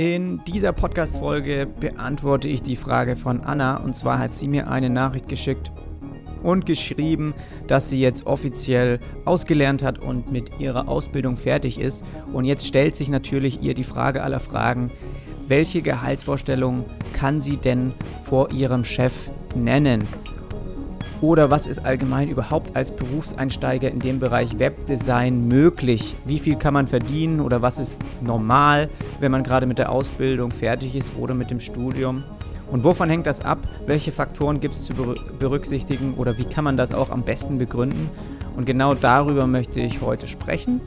In dieser Podcast-Folge beantworte ich die Frage von Anna und zwar hat sie mir eine Nachricht geschickt und geschrieben, dass sie jetzt offiziell ausgelernt hat und mit ihrer Ausbildung fertig ist. Und jetzt stellt sich natürlich ihr die Frage aller Fragen, welche Gehaltsvorstellung kann sie denn vor ihrem Chef nennen? Oder was ist allgemein überhaupt als Berufseinsteiger in dem Bereich Webdesign möglich? Wie viel kann man verdienen oder was ist normal, wenn man gerade mit der Ausbildung fertig ist oder mit dem Studium? Und wovon hängt das ab? Welche Faktoren gibt es zu berücksichtigen oder wie kann man das auch am besten begründen? Und genau darüber möchte ich heute sprechen.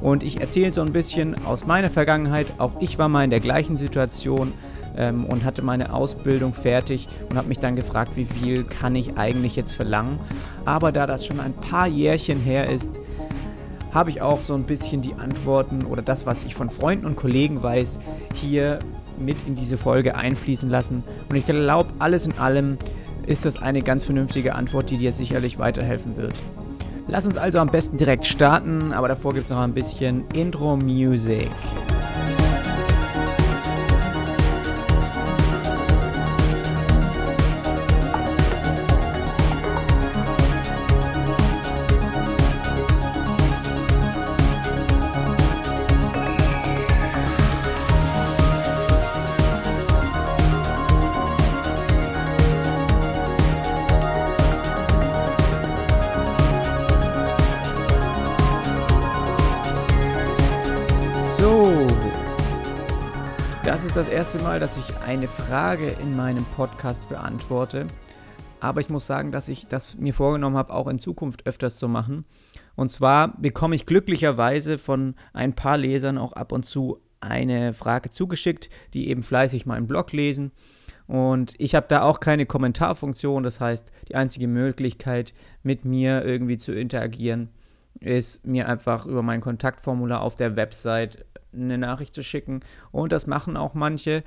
Und ich erzähle so ein bisschen aus meiner Vergangenheit. Auch ich war mal in der gleichen Situation ähm, und hatte meine Ausbildung fertig und habe mich dann gefragt, wie viel kann ich eigentlich jetzt verlangen. Aber da das schon ein paar Jährchen her ist, habe ich auch so ein bisschen die Antworten oder das, was ich von Freunden und Kollegen weiß, hier mit in diese Folge einfließen lassen. Und ich glaube, alles in allem ist das eine ganz vernünftige Antwort, die dir sicherlich weiterhelfen wird. Lass uns also am besten direkt starten, aber davor gibt es noch ein bisschen Intro-Music. Das erste Mal, dass ich eine Frage in meinem Podcast beantworte. Aber ich muss sagen, dass ich das mir vorgenommen habe, auch in Zukunft öfters zu machen. Und zwar bekomme ich glücklicherweise von ein paar Lesern auch ab und zu eine Frage zugeschickt, die eben fleißig meinen Blog lesen. Und ich habe da auch keine Kommentarfunktion. Das heißt, die einzige Möglichkeit, mit mir irgendwie zu interagieren, ist mir einfach über mein Kontaktformular auf der Website eine Nachricht zu schicken. Und das machen auch manche.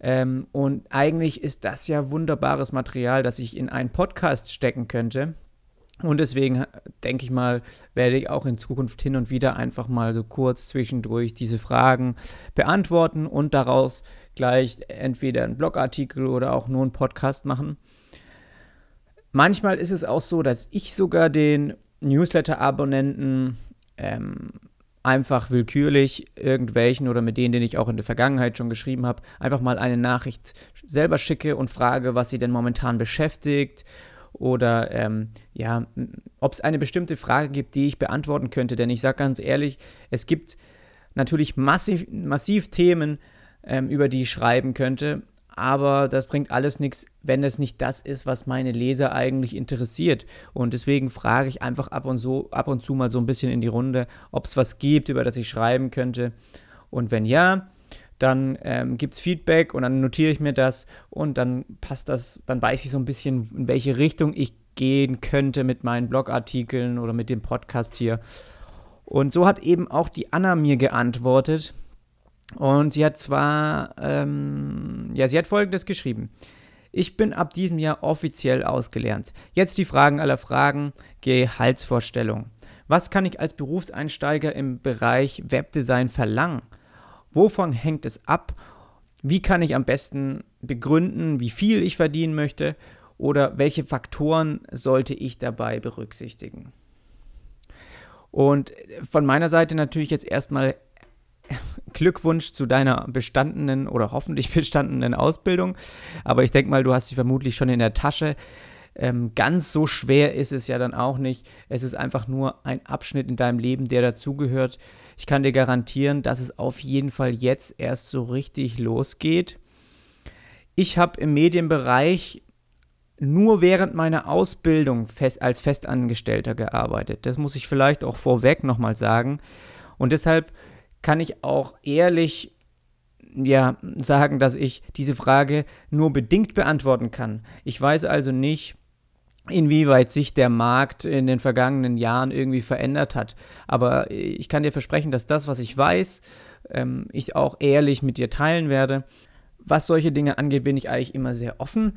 Ähm, und eigentlich ist das ja wunderbares Material, das ich in einen Podcast stecken könnte. Und deswegen denke ich mal, werde ich auch in Zukunft hin und wieder einfach mal so kurz zwischendurch diese Fragen beantworten und daraus gleich entweder einen Blogartikel oder auch nur einen Podcast machen. Manchmal ist es auch so, dass ich sogar den Newsletter-Abonnenten ähm, einfach willkürlich irgendwelchen oder mit denen, den ich auch in der Vergangenheit schon geschrieben habe, einfach mal eine Nachricht selber schicke und frage, was sie denn momentan beschäftigt oder ähm, ja, ob es eine bestimmte Frage gibt, die ich beantworten könnte. Denn ich sage ganz ehrlich, es gibt natürlich massiv, massiv Themen, ähm, über die ich schreiben könnte aber das bringt alles nichts, wenn es nicht das ist, was meine Leser eigentlich interessiert. Und deswegen frage ich einfach ab und, so, ab und zu mal so ein bisschen in die Runde, ob es was gibt, über das ich schreiben könnte. Und wenn ja, dann ähm, gibt es Feedback und dann notiere ich mir das und dann passt das, dann weiß ich so ein bisschen, in welche Richtung ich gehen könnte mit meinen Blogartikeln oder mit dem Podcast hier. Und so hat eben auch die Anna mir geantwortet. Und sie hat zwar, ähm, ja, sie hat folgendes geschrieben. Ich bin ab diesem Jahr offiziell ausgelernt. Jetzt die Fragen aller Fragen, Gehaltsvorstellung. Was kann ich als Berufseinsteiger im Bereich Webdesign verlangen? Wovon hängt es ab? Wie kann ich am besten begründen, wie viel ich verdienen möchte? Oder welche Faktoren sollte ich dabei berücksichtigen? Und von meiner Seite natürlich jetzt erstmal Glückwunsch zu deiner bestandenen oder hoffentlich bestandenen Ausbildung. Aber ich denke mal, du hast sie vermutlich schon in der Tasche. Ähm, ganz so schwer ist es ja dann auch nicht. Es ist einfach nur ein Abschnitt in deinem Leben, der dazugehört. Ich kann dir garantieren, dass es auf jeden Fall jetzt erst so richtig losgeht. Ich habe im Medienbereich nur während meiner Ausbildung fest, als Festangestellter gearbeitet. Das muss ich vielleicht auch vorweg nochmal sagen. Und deshalb kann ich auch ehrlich ja, sagen, dass ich diese Frage nur bedingt beantworten kann. Ich weiß also nicht, inwieweit sich der Markt in den vergangenen Jahren irgendwie verändert hat. Aber ich kann dir versprechen, dass das, was ich weiß, ähm, ich auch ehrlich mit dir teilen werde. Was solche Dinge angeht, bin ich eigentlich immer sehr offen.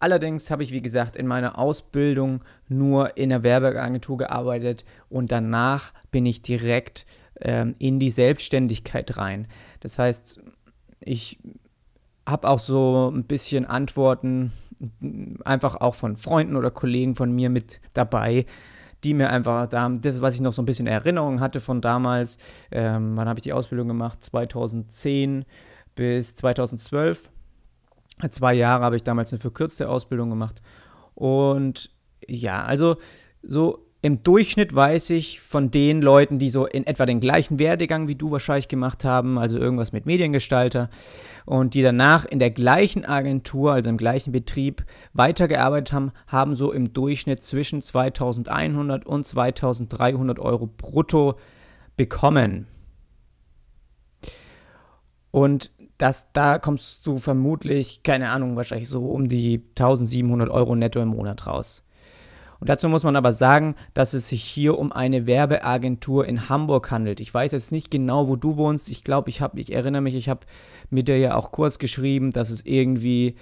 Allerdings habe ich, wie gesagt, in meiner Ausbildung nur in der Werbeagentur gearbeitet und danach bin ich direkt ähm, in die Selbstständigkeit rein. Das heißt, ich habe auch so ein bisschen Antworten, einfach auch von Freunden oder Kollegen von mir mit dabei, die mir einfach da, das, was ich noch so ein bisschen Erinnerung hatte von damals, ähm, wann habe ich die Ausbildung gemacht? 2010 bis 2012. Zwei Jahre habe ich damals eine verkürzte Ausbildung gemacht. Und ja, also so im Durchschnitt weiß ich von den Leuten, die so in etwa den gleichen Werdegang wie du wahrscheinlich gemacht haben, also irgendwas mit Mediengestalter, und die danach in der gleichen Agentur, also im gleichen Betrieb, weitergearbeitet haben, haben so im Durchschnitt zwischen 2100 und 2300 Euro brutto bekommen. Und das, da kommst du vermutlich, keine Ahnung, wahrscheinlich so um die 1700 Euro netto im Monat raus. Und dazu muss man aber sagen, dass es sich hier um eine Werbeagentur in Hamburg handelt. Ich weiß jetzt nicht genau, wo du wohnst. Ich glaube, ich habe, ich erinnere mich, ich habe mit dir ja auch kurz geschrieben, dass es irgendwie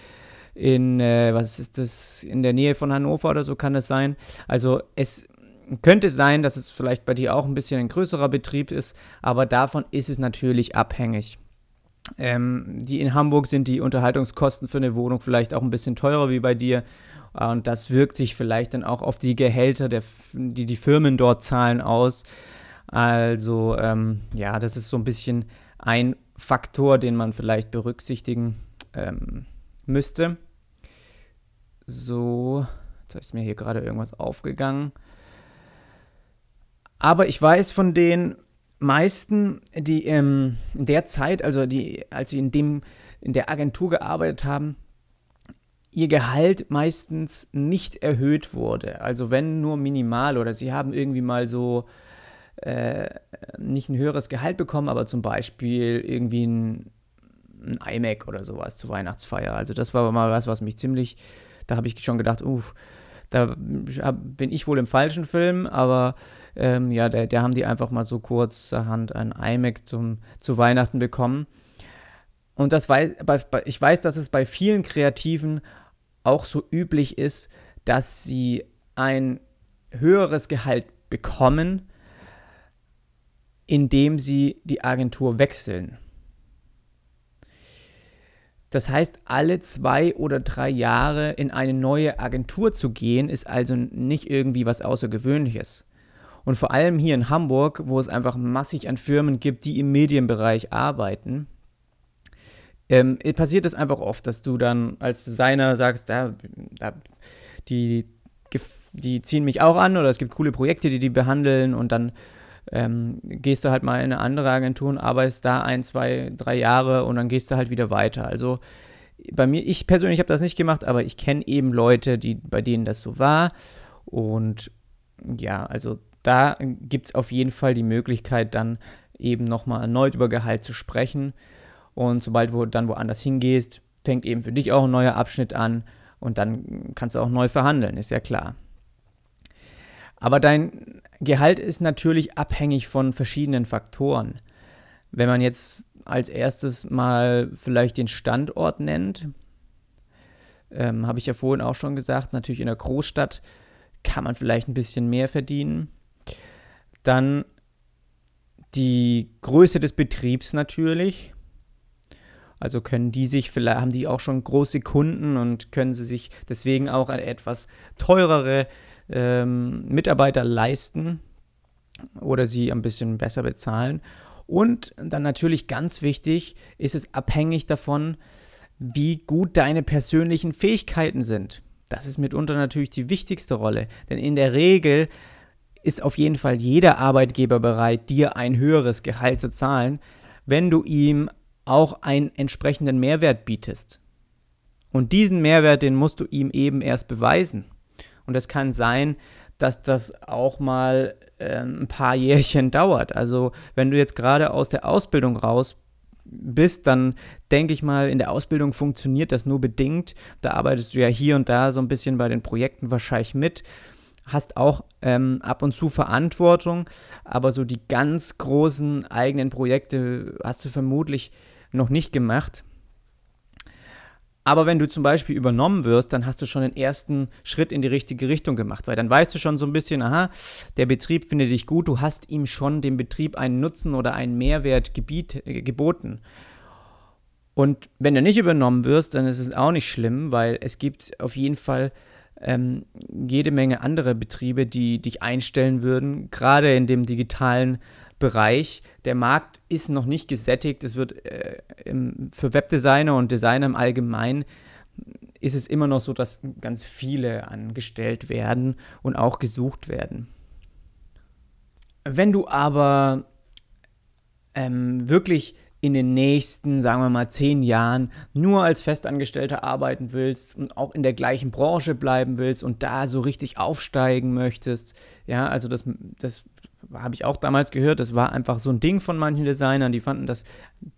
in, äh, was ist das, in der Nähe von Hannover oder so kann es sein. Also es könnte sein, dass es vielleicht bei dir auch ein bisschen ein größerer Betrieb ist, aber davon ist es natürlich abhängig. Ähm, die in Hamburg sind die Unterhaltungskosten für eine Wohnung vielleicht auch ein bisschen teurer wie bei dir. Und das wirkt sich vielleicht dann auch auf die Gehälter, der, die die Firmen dort zahlen, aus. Also ähm, ja, das ist so ein bisschen ein Faktor, den man vielleicht berücksichtigen ähm, müsste. So, jetzt ist mir hier gerade irgendwas aufgegangen. Aber ich weiß von den meisten, die ähm, in der Zeit, also die, als sie in dem in der Agentur gearbeitet haben, ihr Gehalt meistens nicht erhöht wurde. Also wenn nur minimal oder sie haben irgendwie mal so äh, nicht ein höheres Gehalt bekommen, aber zum Beispiel irgendwie ein, ein iMac oder sowas zur Weihnachtsfeier. Also das war mal was, was mich ziemlich, da habe ich schon gedacht, uff, da bin ich wohl im falschen Film, aber ähm, ja, da, da haben die einfach mal so kurzerhand ein iMac zum, zu Weihnachten bekommen. Und das weiß, ich weiß, dass es bei vielen Kreativen auch so üblich ist, dass sie ein höheres Gehalt bekommen, indem sie die Agentur wechseln. Das heißt, alle zwei oder drei Jahre in eine neue Agentur zu gehen, ist also nicht irgendwie was Außergewöhnliches. Und vor allem hier in Hamburg, wo es einfach massig an Firmen gibt, die im Medienbereich arbeiten, ähm, passiert es einfach oft, dass du dann als Designer sagst, ja, die, die ziehen mich auch an oder es gibt coole Projekte, die die behandeln und dann ähm, gehst du halt mal in eine andere Agentur und arbeitest da ein, zwei, drei Jahre und dann gehst du halt wieder weiter. Also bei mir, ich persönlich habe das nicht gemacht, aber ich kenne eben Leute, die, bei denen das so war. Und ja, also da gibt es auf jeden Fall die Möglichkeit, dann eben nochmal erneut über Gehalt zu sprechen. Und sobald du dann woanders hingehst, fängt eben für dich auch ein neuer Abschnitt an und dann kannst du auch neu verhandeln, ist ja klar. Aber dein Gehalt ist natürlich abhängig von verschiedenen Faktoren. Wenn man jetzt als erstes mal vielleicht den Standort nennt, ähm, habe ich ja vorhin auch schon gesagt, natürlich in der Großstadt kann man vielleicht ein bisschen mehr verdienen. Dann die Größe des Betriebs natürlich. Also können die sich, vielleicht haben die auch schon große Kunden und können sie sich deswegen auch etwas teurere ähm, Mitarbeiter leisten oder sie ein bisschen besser bezahlen. Und dann natürlich ganz wichtig ist es abhängig davon, wie gut deine persönlichen Fähigkeiten sind. Das ist mitunter natürlich die wichtigste Rolle, denn in der Regel ist auf jeden Fall jeder Arbeitgeber bereit, dir ein höheres Gehalt zu zahlen, wenn du ihm auch einen entsprechenden Mehrwert bietest. Und diesen Mehrwert, den musst du ihm eben erst beweisen. Und es kann sein, dass das auch mal äh, ein paar Jährchen dauert. Also wenn du jetzt gerade aus der Ausbildung raus bist, dann denke ich mal, in der Ausbildung funktioniert das nur bedingt. Da arbeitest du ja hier und da so ein bisschen bei den Projekten wahrscheinlich mit hast auch ähm, ab und zu Verantwortung, aber so die ganz großen eigenen Projekte hast du vermutlich noch nicht gemacht. Aber wenn du zum Beispiel übernommen wirst, dann hast du schon den ersten Schritt in die richtige Richtung gemacht, weil dann weißt du schon so ein bisschen, aha, der Betrieb findet dich gut, du hast ihm schon dem Betrieb einen Nutzen oder einen Mehrwert gebiet, äh, geboten. Und wenn du nicht übernommen wirst, dann ist es auch nicht schlimm, weil es gibt auf jeden Fall ähm, jede Menge andere Betriebe, die dich einstellen würden, gerade in dem digitalen Bereich. Der Markt ist noch nicht gesättigt. Es wird äh, im, für Webdesigner und Designer im Allgemeinen ist es immer noch so, dass ganz viele angestellt werden und auch gesucht werden. Wenn du aber ähm, wirklich in den nächsten, sagen wir mal, zehn Jahren nur als Festangestellter arbeiten willst und auch in der gleichen Branche bleiben willst und da so richtig aufsteigen möchtest, ja, also das, das habe ich auch damals gehört, das war einfach so ein Ding von manchen Designern, die fanden das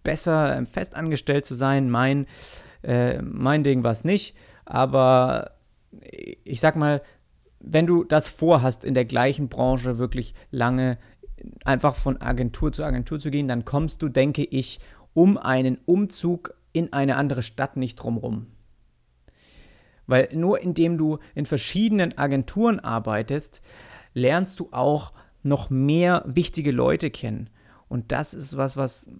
besser, ähm, festangestellt zu sein. Mein, äh, mein Ding war es nicht, aber ich sag mal, wenn du das vorhast, in der gleichen Branche wirklich lange einfach von Agentur zu Agentur zu gehen, dann kommst du, denke ich, um einen Umzug in eine andere Stadt nicht drumrum. Weil nur indem du in verschiedenen Agenturen arbeitest, lernst du auch noch mehr wichtige Leute kennen. Und das ist was, was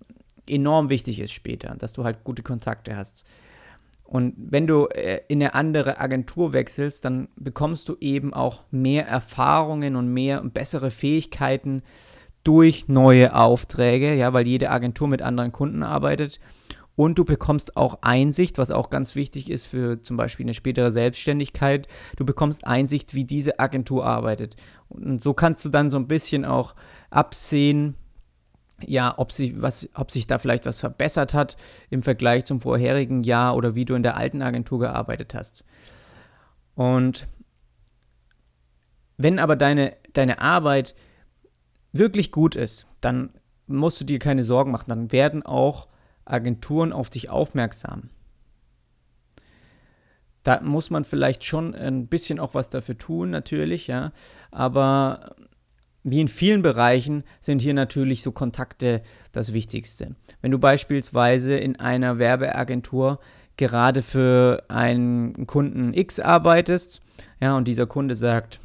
enorm wichtig ist später, dass du halt gute Kontakte hast. Und wenn du äh, in eine andere Agentur wechselst, dann bekommst du eben auch mehr Erfahrungen und mehr und bessere Fähigkeiten durch neue Aufträge, ja, weil jede Agentur mit anderen Kunden arbeitet. Und du bekommst auch Einsicht, was auch ganz wichtig ist für zum Beispiel eine spätere Selbstständigkeit. Du bekommst Einsicht, wie diese Agentur arbeitet. Und so kannst du dann so ein bisschen auch absehen, ja, ob, sie, was, ob sich da vielleicht was verbessert hat im Vergleich zum vorherigen Jahr oder wie du in der alten Agentur gearbeitet hast. Und wenn aber deine, deine Arbeit wirklich gut ist, dann musst du dir keine Sorgen machen. Dann werden auch Agenturen auf dich aufmerksam. Da muss man vielleicht schon ein bisschen auch was dafür tun, natürlich, ja. Aber wie in vielen Bereichen sind hier natürlich so Kontakte das Wichtigste. Wenn du beispielsweise in einer Werbeagentur gerade für einen Kunden X arbeitest, ja, und dieser Kunde sagt,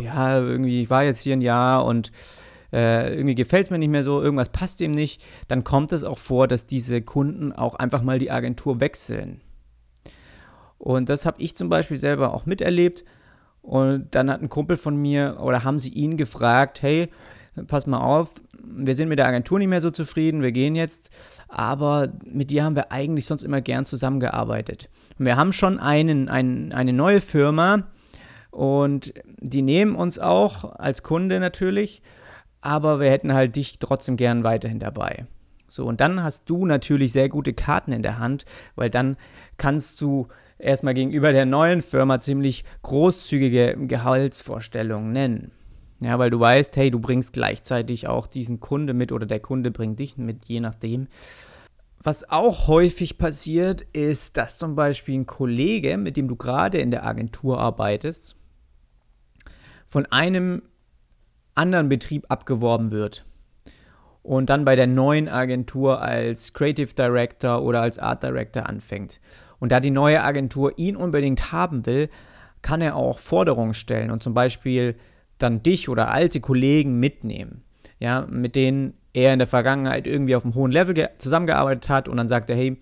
ja, irgendwie, ich war jetzt hier ein Jahr und äh, irgendwie gefällt es mir nicht mehr so, irgendwas passt ihm nicht, dann kommt es auch vor, dass diese Kunden auch einfach mal die Agentur wechseln. Und das habe ich zum Beispiel selber auch miterlebt. Und dann hat ein Kumpel von mir oder haben sie ihn gefragt, hey, pass mal auf, wir sind mit der Agentur nicht mehr so zufrieden, wir gehen jetzt, aber mit dir haben wir eigentlich sonst immer gern zusammengearbeitet. Und wir haben schon einen, einen, eine neue Firma und die nehmen uns auch als Kunde natürlich, aber wir hätten halt dich trotzdem gern weiterhin dabei. So, und dann hast du natürlich sehr gute Karten in der Hand, weil dann kannst du erstmal gegenüber der neuen Firma ziemlich großzügige Gehaltsvorstellungen nennen. Ja, weil du weißt, hey, du bringst gleichzeitig auch diesen Kunde mit oder der Kunde bringt dich mit, je nachdem. Was auch häufig passiert, ist, dass zum Beispiel ein Kollege, mit dem du gerade in der Agentur arbeitest, von einem anderen Betrieb abgeworben wird und dann bei der neuen Agentur als Creative Director oder als Art Director anfängt. Und da die neue Agentur ihn unbedingt haben will, kann er auch Forderungen stellen und zum Beispiel dann dich oder alte Kollegen mitnehmen, ja, mit denen er in der Vergangenheit irgendwie auf einem hohen Level zusammengearbeitet hat und dann sagt er, hey,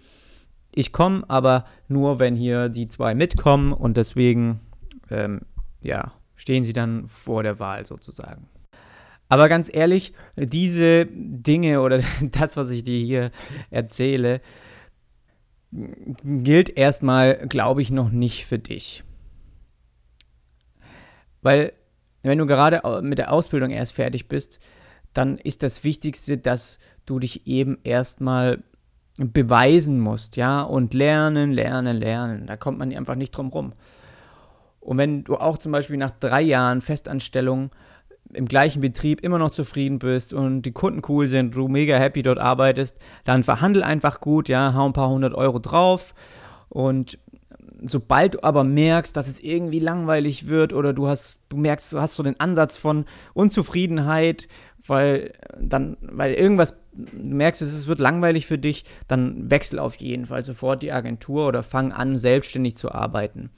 ich komme, aber nur, wenn hier die zwei mitkommen und deswegen, ähm, ja, stehen sie dann vor der Wahl sozusagen. Aber ganz ehrlich, diese Dinge oder das, was ich dir hier erzähle, gilt erstmal, glaube ich, noch nicht für dich. Weil, wenn du gerade mit der Ausbildung erst fertig bist, dann ist das Wichtigste, dass du dich eben erstmal beweisen musst, ja, und lernen, lernen, lernen. Da kommt man einfach nicht drum rum. Und wenn du auch zum Beispiel nach drei Jahren Festanstellung im gleichen Betrieb immer noch zufrieden bist und die Kunden cool sind, du mega happy dort arbeitest, dann verhandel einfach gut, ja, hau ein paar hundert Euro drauf und sobald du aber merkst, dass es irgendwie langweilig wird oder du hast, du merkst, du hast so den Ansatz von Unzufriedenheit, weil dann, weil irgendwas du merkst, es wird langweilig für dich, dann wechsel auf jeden Fall sofort die Agentur oder fang an, selbstständig zu arbeiten.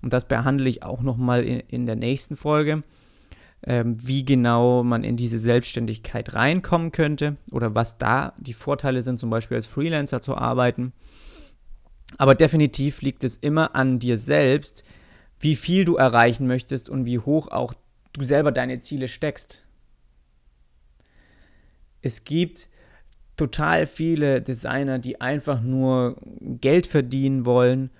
Und das behandle ich auch nochmal in, in der nächsten Folge. Ähm, wie genau man in diese Selbstständigkeit reinkommen könnte oder was da die Vorteile sind, zum Beispiel als Freelancer zu arbeiten. Aber definitiv liegt es immer an dir selbst, wie viel du erreichen möchtest und wie hoch auch du selber deine Ziele steckst. Es gibt total viele Designer, die einfach nur Geld verdienen wollen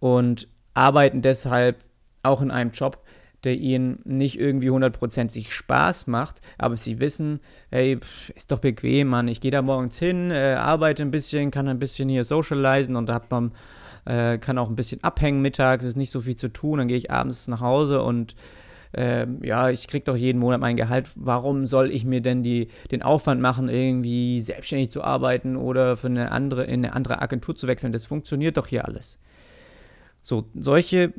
und arbeiten deshalb auch in einem Job, der ihnen nicht irgendwie hundertprozentig Spaß macht, aber sie wissen, hey, ist doch bequem, Mann, ich gehe da morgens hin, äh, arbeite ein bisschen, kann ein bisschen hier socialisen und hab dann, äh, kann auch ein bisschen abhängen mittags, ist nicht so viel zu tun, dann gehe ich abends nach Hause und äh, ja, ich kriege doch jeden Monat mein Gehalt, warum soll ich mir denn die, den Aufwand machen, irgendwie selbstständig zu arbeiten oder für eine andere, in eine andere Agentur zu wechseln? Das funktioniert doch hier alles. So, solche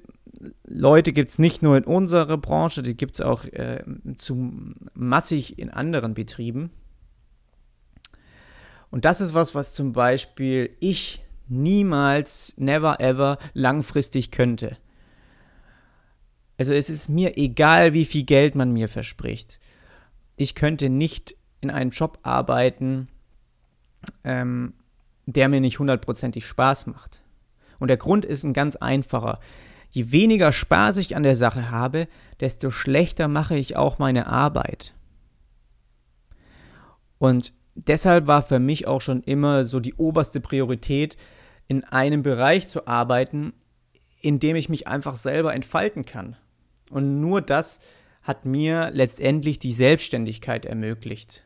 Leute gibt es nicht nur in unserer Branche, die gibt es auch äh, zu massig in anderen Betrieben. Und das ist was, was zum Beispiel ich niemals, never ever langfristig könnte. Also es ist mir egal, wie viel Geld man mir verspricht. Ich könnte nicht in einem Job arbeiten, ähm, der mir nicht hundertprozentig Spaß macht. Und der Grund ist ein ganz einfacher. Je weniger Spaß ich an der Sache habe, desto schlechter mache ich auch meine Arbeit. Und deshalb war für mich auch schon immer so die oberste Priorität, in einem Bereich zu arbeiten, in dem ich mich einfach selber entfalten kann. Und nur das hat mir letztendlich die Selbstständigkeit ermöglicht.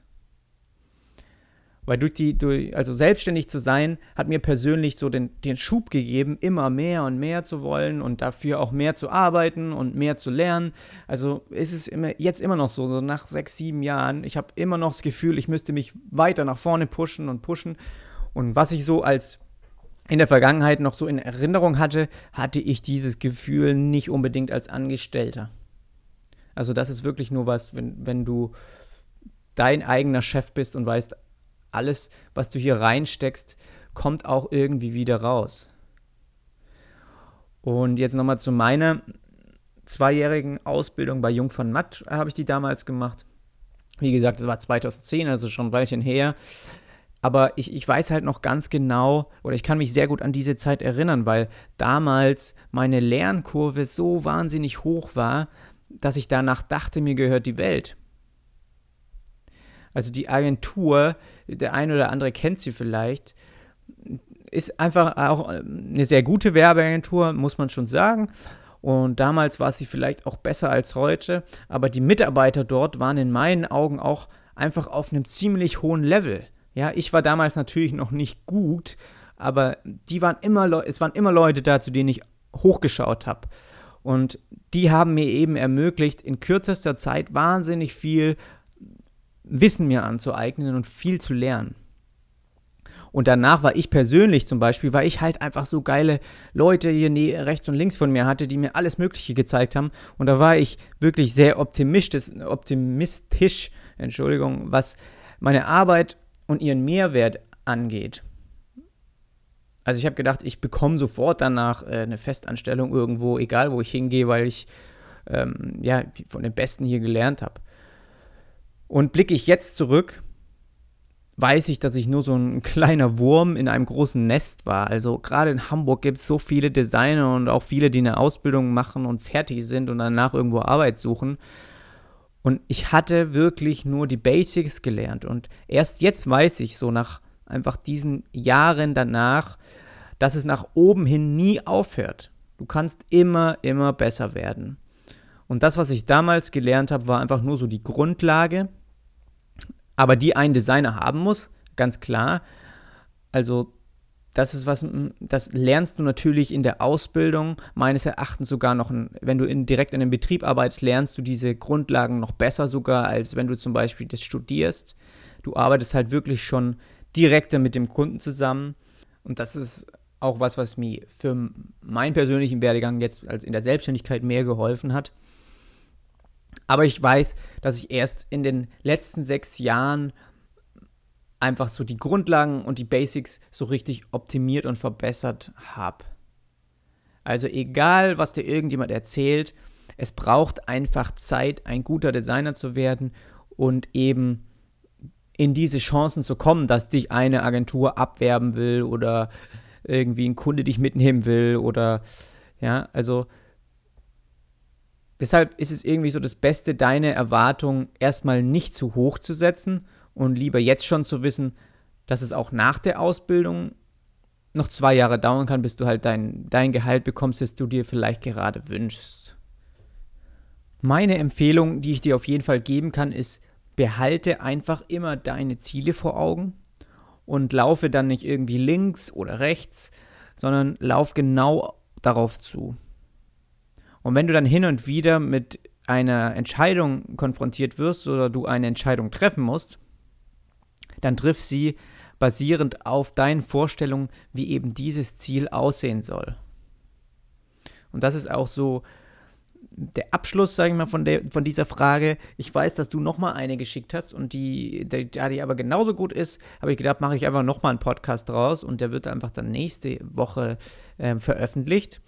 Weil durch die, durch, also selbstständig zu sein, hat mir persönlich so den, den Schub gegeben, immer mehr und mehr zu wollen und dafür auch mehr zu arbeiten und mehr zu lernen. Also ist es immer, jetzt immer noch so, so nach sechs, sieben Jahren, ich habe immer noch das Gefühl, ich müsste mich weiter nach vorne pushen und pushen. Und was ich so als in der Vergangenheit noch so in Erinnerung hatte, hatte ich dieses Gefühl nicht unbedingt als Angestellter. Also das ist wirklich nur was, wenn, wenn du dein eigener Chef bist und weißt, alles, was du hier reinsteckst, kommt auch irgendwie wieder raus. Und jetzt nochmal zu meiner zweijährigen Ausbildung bei Jung von Matt habe ich die damals gemacht. Wie gesagt, das war 2010, also schon ein Weilchen her. Aber ich, ich weiß halt noch ganz genau, oder ich kann mich sehr gut an diese Zeit erinnern, weil damals meine Lernkurve so wahnsinnig hoch war, dass ich danach dachte, mir gehört die Welt. Also die Agentur, der eine oder andere kennt sie vielleicht, ist einfach auch eine sehr gute Werbeagentur, muss man schon sagen. Und damals war sie vielleicht auch besser als heute, aber die Mitarbeiter dort waren in meinen Augen auch einfach auf einem ziemlich hohen Level. Ja, ich war damals natürlich noch nicht gut, aber die waren immer es waren immer Leute da, zu denen ich hochgeschaut habe. Und die haben mir eben ermöglicht, in kürzester Zeit wahnsinnig viel Wissen mir anzueignen und viel zu lernen. Und danach war ich persönlich zum Beispiel, weil ich halt einfach so geile Leute hier rechts und links von mir hatte, die mir alles Mögliche gezeigt haben. Und da war ich wirklich sehr optimistisch, optimistisch, Entschuldigung, was meine Arbeit und ihren Mehrwert angeht. Also ich habe gedacht, ich bekomme sofort danach äh, eine Festanstellung irgendwo, egal wo ich hingehe, weil ich ähm, ja von den Besten hier gelernt habe. Und blicke ich jetzt zurück, weiß ich, dass ich nur so ein kleiner Wurm in einem großen Nest war. Also gerade in Hamburg gibt es so viele Designer und auch viele, die eine Ausbildung machen und fertig sind und danach irgendwo Arbeit suchen. Und ich hatte wirklich nur die Basics gelernt. Und erst jetzt weiß ich so nach einfach diesen Jahren danach, dass es nach oben hin nie aufhört. Du kannst immer, immer besser werden. Und das, was ich damals gelernt habe, war einfach nur so die Grundlage, aber die ein Designer haben muss, ganz klar. Also das ist was, das lernst du natürlich in der Ausbildung, meines Erachtens sogar noch, wenn du in, direkt in einem Betrieb arbeitest, lernst du diese Grundlagen noch besser sogar, als wenn du zum Beispiel das studierst. Du arbeitest halt wirklich schon direkter mit dem Kunden zusammen. Und das ist auch was, was mir für meinen persönlichen Werdegang jetzt als in der Selbstständigkeit mehr geholfen hat. Aber ich weiß, dass ich erst in den letzten sechs Jahren einfach so die Grundlagen und die Basics so richtig optimiert und verbessert habe. Also egal, was dir irgendjemand erzählt, es braucht einfach Zeit, ein guter Designer zu werden und eben in diese Chancen zu kommen, dass dich eine Agentur abwerben will oder irgendwie ein Kunde dich mitnehmen will oder ja, also deshalb ist es irgendwie so das Beste, deine Erwartungen erstmal nicht zu hoch zu setzen und lieber jetzt schon zu wissen, dass es auch nach der Ausbildung noch zwei Jahre dauern kann, bis du halt dein, dein Gehalt bekommst, das du dir vielleicht gerade wünschst. Meine Empfehlung, die ich dir auf jeden Fall geben kann, ist, behalte einfach immer deine Ziele vor Augen und laufe dann nicht irgendwie links oder rechts, sondern lauf genau darauf zu. Und wenn du dann hin und wieder mit einer Entscheidung konfrontiert wirst oder du eine Entscheidung treffen musst, dann triff sie basierend auf deinen Vorstellungen, wie eben dieses Ziel aussehen soll. Und das ist auch so der Abschluss, sage ich mal, von, der, von dieser Frage. Ich weiß, dass du nochmal eine geschickt hast und die, die, die aber genauso gut ist, habe ich gedacht, mache ich einfach nochmal einen Podcast draus und der wird einfach dann nächste Woche äh, veröffentlicht.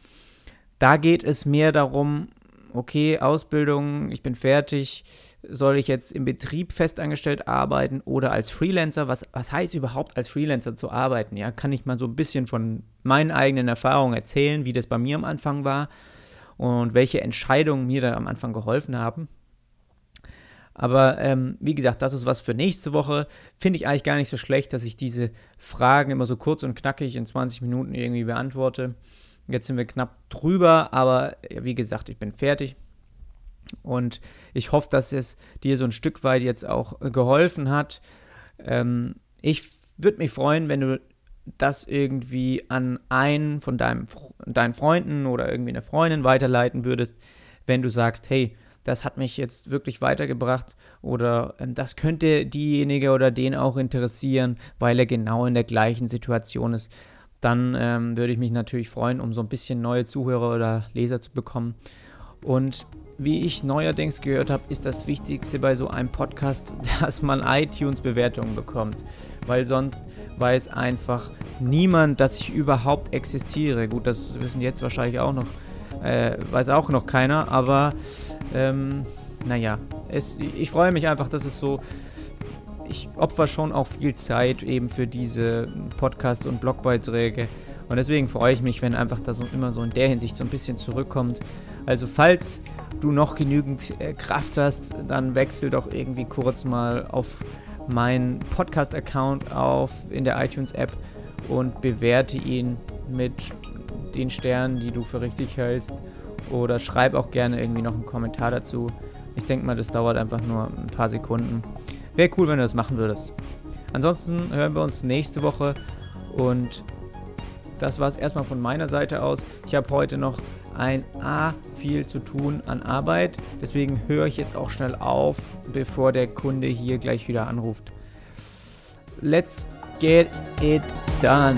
Da geht es mehr darum, okay, Ausbildung, ich bin fertig, soll ich jetzt im Betrieb festangestellt arbeiten oder als Freelancer? Was, was heißt überhaupt als Freelancer zu arbeiten? Ja, kann ich mal so ein bisschen von meinen eigenen Erfahrungen erzählen, wie das bei mir am Anfang war und welche Entscheidungen mir da am Anfang geholfen haben. Aber ähm, wie gesagt, das ist was für nächste Woche. Finde ich eigentlich gar nicht so schlecht, dass ich diese Fragen immer so kurz und knackig in 20 Minuten irgendwie beantworte. Jetzt sind wir knapp drüber, aber wie gesagt, ich bin fertig. Und ich hoffe, dass es dir so ein Stück weit jetzt auch geholfen hat. Ähm, ich würde mich freuen, wenn du das irgendwie an einen von deinem, deinen Freunden oder irgendwie eine Freundin weiterleiten würdest, wenn du sagst, hey, das hat mich jetzt wirklich weitergebracht oder ähm, das könnte diejenige oder den auch interessieren, weil er genau in der gleichen Situation ist, dann ähm, würde ich mich natürlich freuen, um so ein bisschen neue Zuhörer oder Leser zu bekommen. Und wie ich neuerdings gehört habe, ist das Wichtigste bei so einem Podcast, dass man iTunes-Bewertungen bekommt. Weil sonst weiß einfach niemand, dass ich überhaupt existiere. Gut, das wissen jetzt wahrscheinlich auch noch, äh, weiß auch noch keiner, aber ähm, naja, es, ich freue mich einfach, dass es so. Ich opfer schon auch viel Zeit eben für diese Podcast- und Blogbeiträge. Und deswegen freue ich mich, wenn einfach das immer so in der Hinsicht so ein bisschen zurückkommt. Also falls du noch genügend äh, Kraft hast, dann wechsel doch irgendwie kurz mal auf meinen Podcast-Account auf in der iTunes-App und bewerte ihn mit den Sternen, die du für richtig hältst. Oder schreib auch gerne irgendwie noch einen Kommentar dazu. Ich denke mal, das dauert einfach nur ein paar Sekunden. Wäre cool, wenn du das machen würdest. Ansonsten hören wir uns nächste Woche und das war es erstmal von meiner Seite aus. Ich habe heute noch ein A viel zu tun an Arbeit. Deswegen höre ich jetzt auch schnell auf, bevor der Kunde hier gleich wieder anruft. Let's get it done.